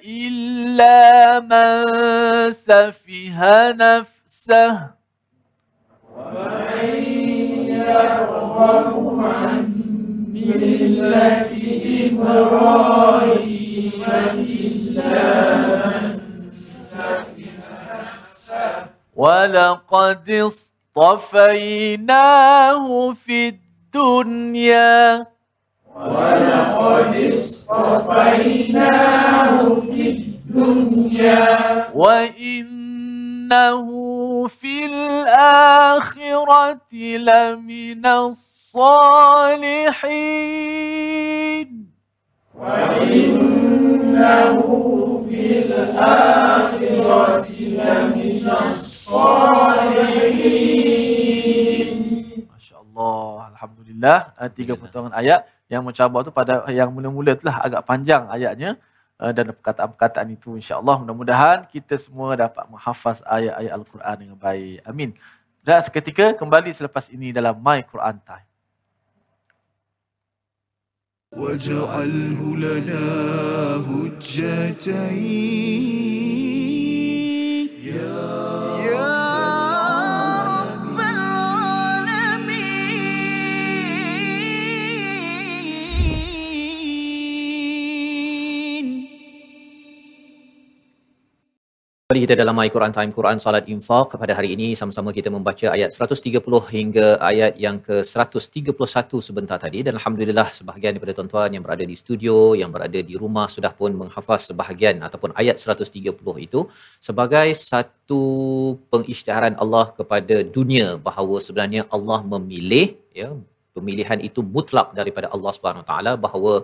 illa man safiha nafsah وَمَنْ يَرْغَبُ عَنْ إِبْرَاهِيمَ وَلَقَدِ اصْطَفَيْنَاهُ فِي الدُّنْيَا. ولقد اصطفيناه في الدنيا. وَإِنَّهُ فِي الْآخِرَةِ لَمِنَ الصَّالِحِينَ. وإنه في الآخرة لمن الصالحين Masya Allah, Alhamdulillah. Ah, Tiga potongan ayat yang mencabar tu pada yang mula-mula tu lah agak panjang ayatnya. Ah, Dan perkataan-perkataan itu insya Allah mudah-mudahan kita semua dapat menghafaz ayat-ayat Al-Quran dengan baik. Amin. Dan seketika kembali selepas ini dalam My Quran Time. واجعله لنا هجتين. Kembali kita dalam My Quran Time Quran Salat Infaq. Pada hari ini sama-sama kita membaca ayat 130 hingga ayat yang ke-131 sebentar tadi. Dan alhamdulillah sebahagian daripada tuan-tuan yang berada di studio yang berada di rumah sudah pun menghafaz sebahagian ataupun ayat 130 itu sebagai satu pengisytiharan Allah kepada dunia bahawa sebenarnya Allah memilih ya pemilihan itu mutlak daripada Allah Subhanahu Wa Taala bahawa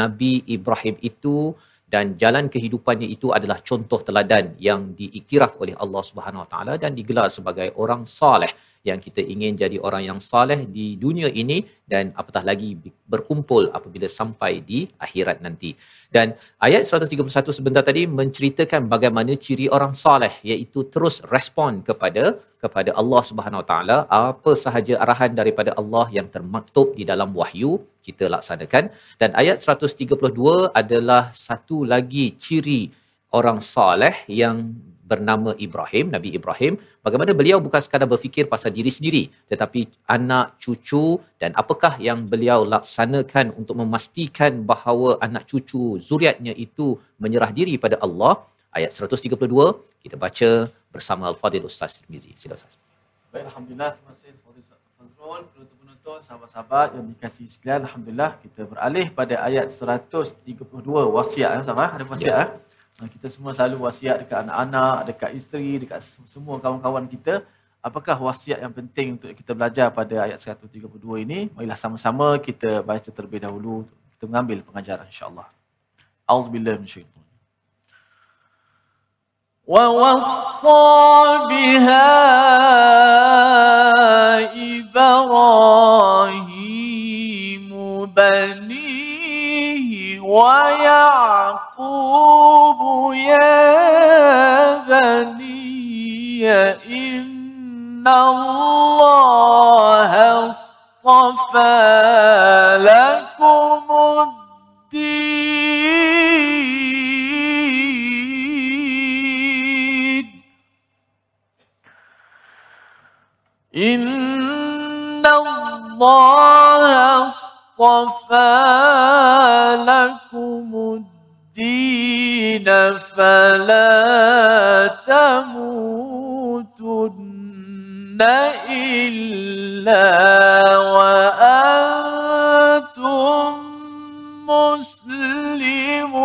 Nabi Ibrahim itu dan jalan kehidupannya itu adalah contoh teladan yang diiktiraf oleh Allah Subhanahu Wa Taala dan digelar sebagai orang soleh yang kita ingin jadi orang yang soleh di dunia ini dan apatah lagi berkumpul apabila sampai di akhirat nanti. Dan ayat 131 sebentar tadi menceritakan bagaimana ciri orang soleh iaitu terus respon kepada kepada Allah Subhanahu Wa Taala apa sahaja arahan daripada Allah yang termaktub di dalam wahyu kita laksanakan dan ayat 132 adalah satu lagi ciri orang soleh yang bernama Ibrahim, Nabi Ibrahim, bagaimana beliau bukan sekadar berfikir pasal diri sendiri, tetapi anak, cucu dan apakah yang beliau laksanakan untuk memastikan bahawa anak cucu zuriatnya itu menyerah diri pada Allah. Ayat 132, kita baca bersama Al-Fadhil Ustaz Tirmizi. Sila Ustaz. Baik, Alhamdulillah. Terima kasih Fadil Fazrul, penonton-penonton, sahabat-sahabat yang dikasihi sekalian. Alhamdulillah, kita beralih pada ayat 132 wasiat. Ya, sama ada wasiat. Ya. Ya Kita semua selalu wasiat dekat anak-anak, dekat isteri, dekat semua kawan-kawan kita. Apakah wasiat yang penting untuk kita belajar pada ayat 132 ini? Marilah sama-sama kita baca terlebih dahulu. Kita mengambil pengajaran insyaAllah. Auzubillah min syaitan. ووصى بها إبراهيم بنيه ويعقوب يا بني إن الله فلا تموتن إلا وأنتم مسلمون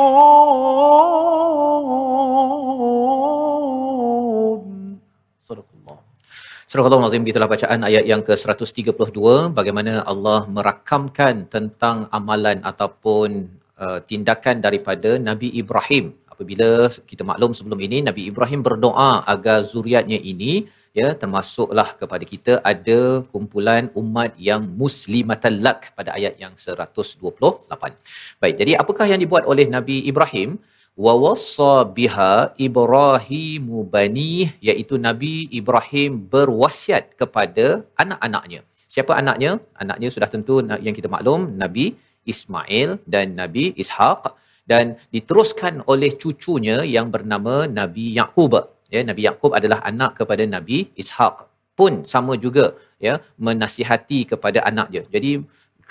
Surah Al-Azim itulah bacaan ayat yang ke-132 bagaimana Allah merakamkan tentang amalan ataupun uh, tindakan daripada Nabi Ibrahim apabila kita maklum sebelum ini Nabi Ibrahim berdoa agar zuriatnya ini ya termasuklah kepada kita ada kumpulan umat yang muslimatan lak pada ayat yang 128. Baik, jadi apakah yang dibuat oleh Nabi Ibrahim? wa wassa biha Ibrahim bani iaitu Nabi Ibrahim berwasiat kepada anak-anaknya. Siapa anaknya? Anaknya sudah tentu yang kita maklum Nabi Ismail dan Nabi Ishaq dan diteruskan oleh cucunya yang bernama Nabi Yaqub. Ya, Nabi Yaqub adalah anak kepada Nabi Ishaq pun sama juga ya menasihati kepada anaknya. Jadi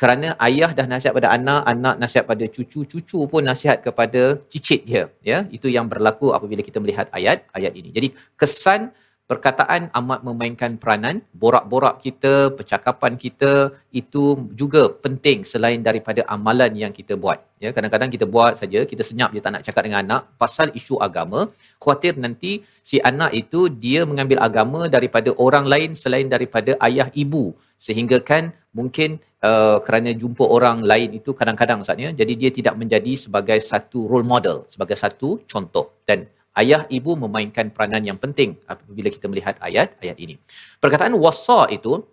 kerana ayah dah nasihat pada anak, anak nasihat pada cucu, cucu pun nasihat kepada cicit dia. Ya, itu yang berlaku apabila kita melihat ayat ayat ini. Jadi kesan perkataan amat memainkan peranan, borak-borak kita, percakapan kita itu juga penting selain daripada amalan yang kita buat. Ya, kadang-kadang kita buat saja, kita senyap je tak nak cakap dengan anak pasal isu agama, khuatir nanti si anak itu dia mengambil agama daripada orang lain selain daripada ayah ibu sehingga kan mungkin uh, kerana jumpa orang lain itu kadang-kadang Ustaz ya jadi dia tidak menjadi sebagai satu role model sebagai satu contoh dan ayah ibu memainkan peranan yang penting apabila kita melihat ayat ayat ini. Perkataan wasa itu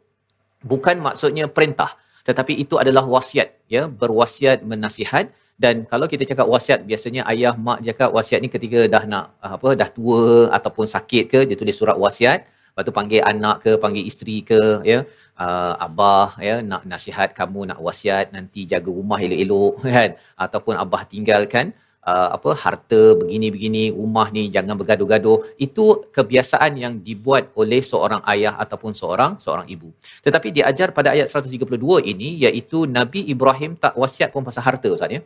bukan maksudnya perintah tetapi itu adalah wasiat ya berwasiat menasihat. Dan kalau kita cakap wasiat biasanya ayah mak cakap wasiat ni ketika dah nak apa dah tua ataupun sakit ke dia tulis surat wasiat. Lepas tu panggil anak ke panggil isteri ke ya uh, abah ya nak nasihat kamu nak wasiat nanti jaga rumah elok-elok kan? Ataupun abah tinggalkan uh, apa harta begini-begini rumah ni jangan bergaduh-gaduh. Itu kebiasaan yang dibuat oleh seorang ayah ataupun seorang seorang ibu. Tetapi diajar pada ayat 132 ini iaitu Nabi Ibrahim tak wasiat pun pasal harta ustaz ya.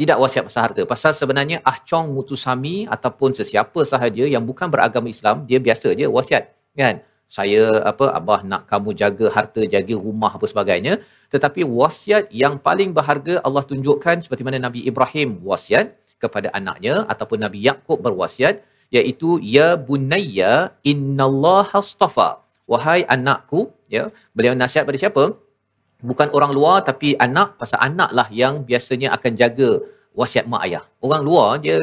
Tidak wasiat pasal harta. Pasal sebenarnya ahcong mutusami ataupun sesiapa sahaja yang bukan beragama Islam dia biasa je wasiat kan. Saya apa abah nak kamu jaga harta jaga rumah apa sebagainya. Tetapi wasiat yang paling berharga Allah tunjukkan seperti mana Nabi Ibrahim wasiat kepada anaknya ataupun Nabi Yakub berwasiat iaitu ya bunayya innallaha astafa. Wahai anakku ya beliau nasihat pada siapa? Bukan orang luar tapi anak pasal anaklah yang biasanya akan jaga wasiat mak ayah. Orang luar dia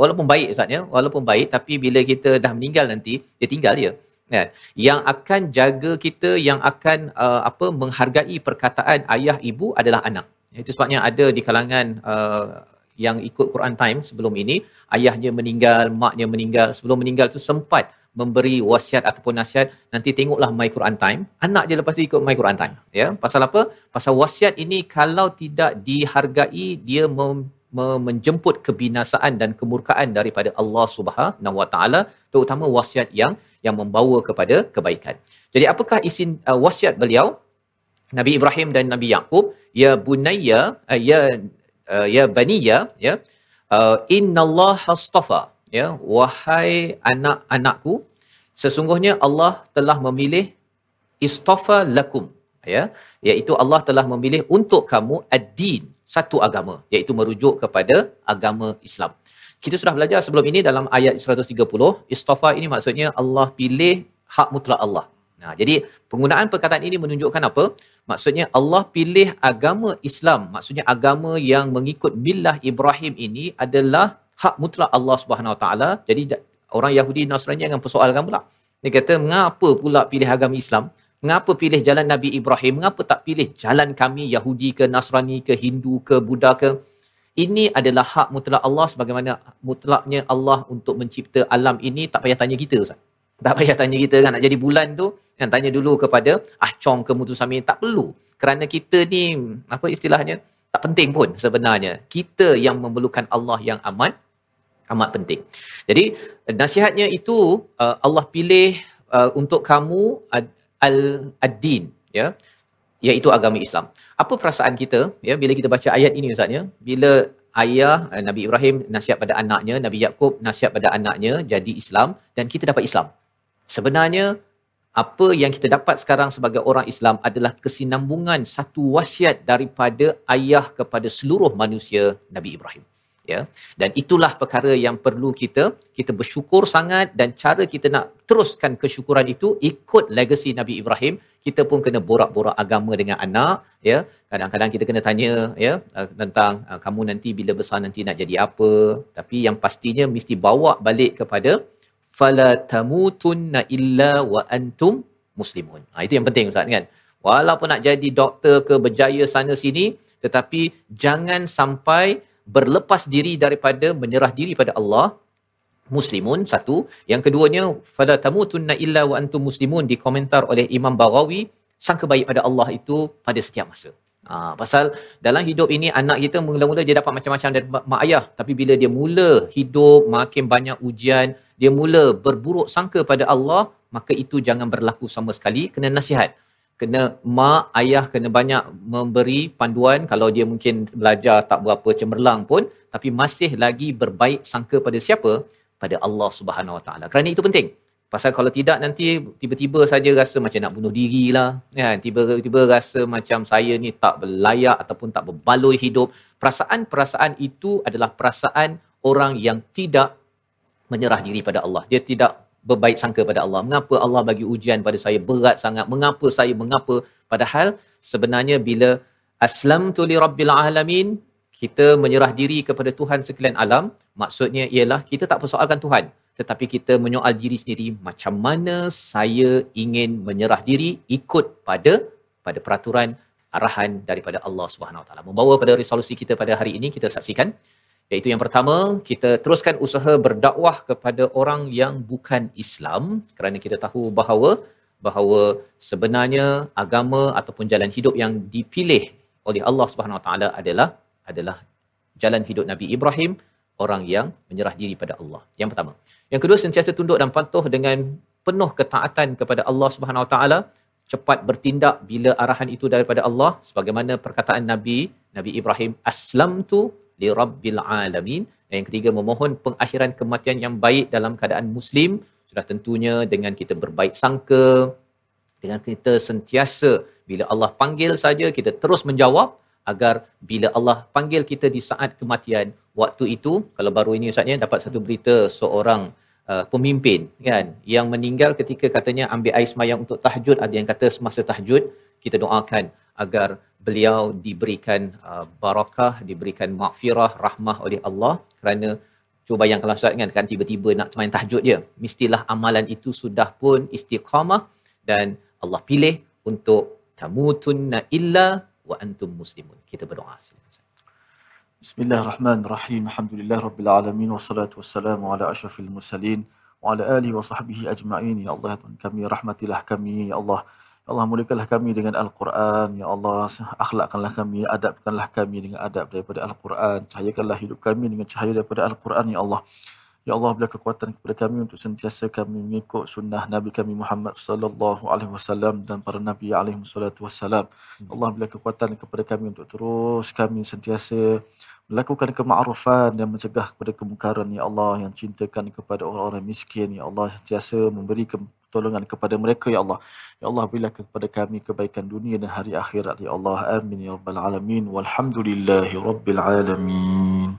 walaupun baik ustaz ya, walaupun baik tapi bila kita dah meninggal nanti dia tinggal dia kan? Yang akan jaga kita yang akan uh, apa menghargai perkataan ayah ibu adalah anak. Itu sebabnya ada di kalangan uh, yang ikut Quran Time sebelum ini ayahnya meninggal maknya meninggal sebelum meninggal tu sempat memberi wasiat ataupun nasihat nanti tengoklah My Quran Time anak je lepas tu ikut My Quran Time ya pasal apa pasal wasiat ini kalau tidak dihargai dia mem- menjemput kebinasaan dan kemurkaan daripada Allah Subhanahu Wa Taala terutama wasiat yang yang membawa kepada kebaikan. Jadi apakah isi uh, wasiat beliau? Nabi Ibrahim dan Nabi Yaqub, ya bunayya, uh, ya uh, ya baniya, ya. Uh, innallaha astafa, ya. Wahai anak-anakku, sesungguhnya Allah telah memilih istafa lakum, ya. Iaitu Allah telah memilih untuk kamu ad-din, satu agama, iaitu merujuk kepada agama Islam kita sudah belajar sebelum ini dalam ayat 130 istafa ini maksudnya Allah pilih hak mutlak Allah nah jadi penggunaan perkataan ini menunjukkan apa maksudnya Allah pilih agama Islam maksudnya agama yang mengikut millah Ibrahim ini adalah hak mutlak Allah Subhanahu Wa taala jadi orang Yahudi Nasrani jangan persoalkan pula dia kata mengapa pula pilih agama Islam Mengapa pilih jalan Nabi Ibrahim? Mengapa tak pilih jalan kami Yahudi ke Nasrani ke Hindu ke Buddha ke? ini adalah hak mutlak Allah sebagaimana mutlaknya Allah untuk mencipta alam ini tak payah tanya kita Ustaz. Tak payah tanya kita kan nak jadi bulan tu kan tanya dulu kepada ah Chong ke Mutusami tak perlu. Kerana kita ni apa istilahnya tak penting pun sebenarnya. Kita yang memerlukan Allah yang amat amat penting. Jadi nasihatnya itu uh, Allah pilih uh, untuk kamu al-ad-din ya iaitu agama Islam. Apa perasaan kita ya bila kita baca ayat ini ustaz ya? Bila ayah eh, Nabi Ibrahim nasihat pada anaknya, Nabi Yakub nasihat pada anaknya jadi Islam dan kita dapat Islam. Sebenarnya apa yang kita dapat sekarang sebagai orang Islam adalah kesinambungan satu wasiat daripada ayah kepada seluruh manusia Nabi Ibrahim. ya? Dan itulah perkara yang perlu kita kita bersyukur sangat dan cara kita nak teruskan kesyukuran itu ikut legasi Nabi Ibrahim kita pun kena borak-borak agama dengan anak ya? Kadang-kadang kita kena tanya ya uh, tentang uh, kamu nanti bila besar nanti nak jadi apa? Tapi yang pastinya mesti bawa balik kepada fala tamutunna illa wa antum muslimun. Ha, itu yang penting ustaz kan? Walaupun nak jadi doktor ke berjaya sana sini tetapi jangan sampai berlepas diri daripada menyerah diri pada Allah muslimun satu. Yang keduanya fala tamutunna illa wa antum muslimun dikomentar oleh Imam Baghawi sangka baik pada Allah itu pada setiap masa. Ha, pasal dalam hidup ini anak kita mula-mula dia dapat macam-macam dari mak ayah. Tapi bila dia mula hidup makin banyak ujian dia mula berburuk sangka pada Allah maka itu jangan berlaku sama sekali. Kena nasihat. Kena mak ayah kena banyak memberi panduan. Kalau dia mungkin belajar tak berapa cemerlang pun tapi masih lagi berbaik sangka pada siapa? Pada Allah Subhanahu Wa Taala. Kerana itu penting. Pasal kalau tidak nanti tiba-tiba saja rasa macam nak bunuh diri lah kan tiba-tiba rasa macam saya ni tak berlayak ataupun tak berbaloi hidup. Perasaan-perasaan itu adalah perasaan orang yang tidak menyerah diri pada Allah dia tidak berbaik sangka pada Allah. Mengapa Allah bagi ujian pada saya berat sangat? Mengapa saya mengapa? Padahal sebenarnya bila aslam tu li rabbil alamin, kita menyerah diri kepada Tuhan sekalian alam, maksudnya ialah kita tak persoalkan Tuhan, tetapi kita menyoal diri sendiri macam mana saya ingin menyerah diri ikut pada pada peraturan arahan daripada Allah Subhanahu Wa Taala. Membawa pada resolusi kita pada hari ini kita saksikan Iaitu yang pertama, kita teruskan usaha berdakwah kepada orang yang bukan Islam kerana kita tahu bahawa bahawa sebenarnya agama ataupun jalan hidup yang dipilih oleh Allah Subhanahu Wa Taala adalah adalah jalan hidup Nabi Ibrahim orang yang menyerah diri pada Allah. Yang pertama. Yang kedua sentiasa tunduk dan patuh dengan penuh ketaatan kepada Allah Subhanahu Wa Taala, cepat bertindak bila arahan itu daripada Allah sebagaimana perkataan Nabi Nabi Ibrahim aslamtu li rabbil alamin. Dan yang ketiga memohon pengakhiran kematian yang baik dalam keadaan muslim. Sudah tentunya dengan kita berbaik sangka dengan kita sentiasa bila Allah panggil saja kita terus menjawab agar bila Allah panggil kita di saat kematian waktu itu kalau baru ini ustaznya dapat satu berita seorang uh, pemimpin kan yang meninggal ketika katanya ambil air semayang untuk tahajud. Ada yang kata semasa tahajud kita doakan agar beliau diberikan uh, barakah, diberikan maghfirah, rahmah oleh Allah kerana cuba bayangkan Ustaz kan, kan tiba-tiba nak main tahajud je. Mestilah amalan itu sudah pun istiqamah dan Allah pilih untuk tamutunna illa wa antum muslimun. Kita berdoa. Bismillahirrahmanirrahim. Alhamdulillah rabbil alamin wassalatu wassalamu ala asyrafil mursalin wa ala alihi wa sahbihi ajma'in. Ya Allah, ya kami rahmatilah kami ya Allah. Allah muliakanlah kami dengan Al-Quran. Ya Allah akhlakkanlah kami, adabkanlah kami dengan adab daripada Al-Quran. Cahayakanlah hidup kami dengan cahaya daripada Al-Quran. Ya Allah. Ya Allah berilah kekuatan kepada kami untuk sentiasa kami mengikut sunnah Nabi kami Muhammad sallallahu alaihi wasallam dan para nabi alaihi salatu wasallam. Ya Allah berilah kekuatan kepada kami untuk terus kami sentiasa melakukan kemakrufan dan mencegah kepada kemungkaran ya Allah yang cintakan kepada orang-orang miskin ya Allah sentiasa memberi pertolongan kepada mereka ya Allah ya Allah berilah kepada kami kebaikan dunia dan hari akhirat ya Allah amin ya rabbal alamin walhamdulillahi rabbil alamin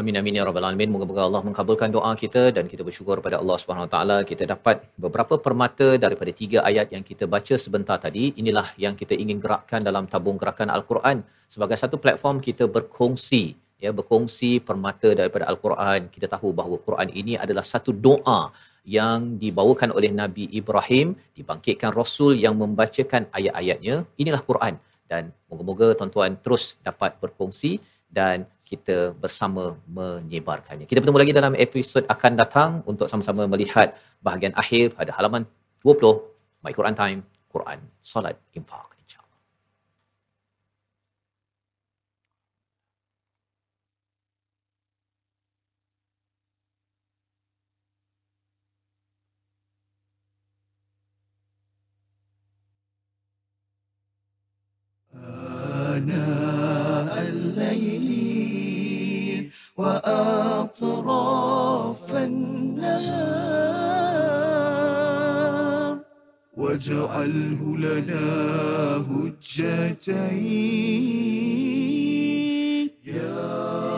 Amin amin ya rabbal alamin. Moga-moga Allah mengabulkan doa kita dan kita bersyukur pada Allah Subhanahu Wa taala kita dapat beberapa permata daripada tiga ayat yang kita baca sebentar tadi. Inilah yang kita ingin gerakkan dalam tabung gerakan Al-Quran sebagai satu platform kita berkongsi ya berkongsi permata daripada Al-Quran. Kita tahu bahawa Quran ini adalah satu doa yang dibawakan oleh Nabi Ibrahim, dibangkitkan Rasul yang membacakan ayat-ayatnya. Inilah Quran dan moga-moga tuan-tuan terus dapat berkongsi dan kita bersama menyebarkannya. Kita bertemu lagi dalam episod akan datang untuk sama-sama melihat bahagian akhir pada halaman 20 My Quran Time, Quran, Salat, Infaq. وناء الليل وأطراف النهار. واجعله لنا هجتين. يا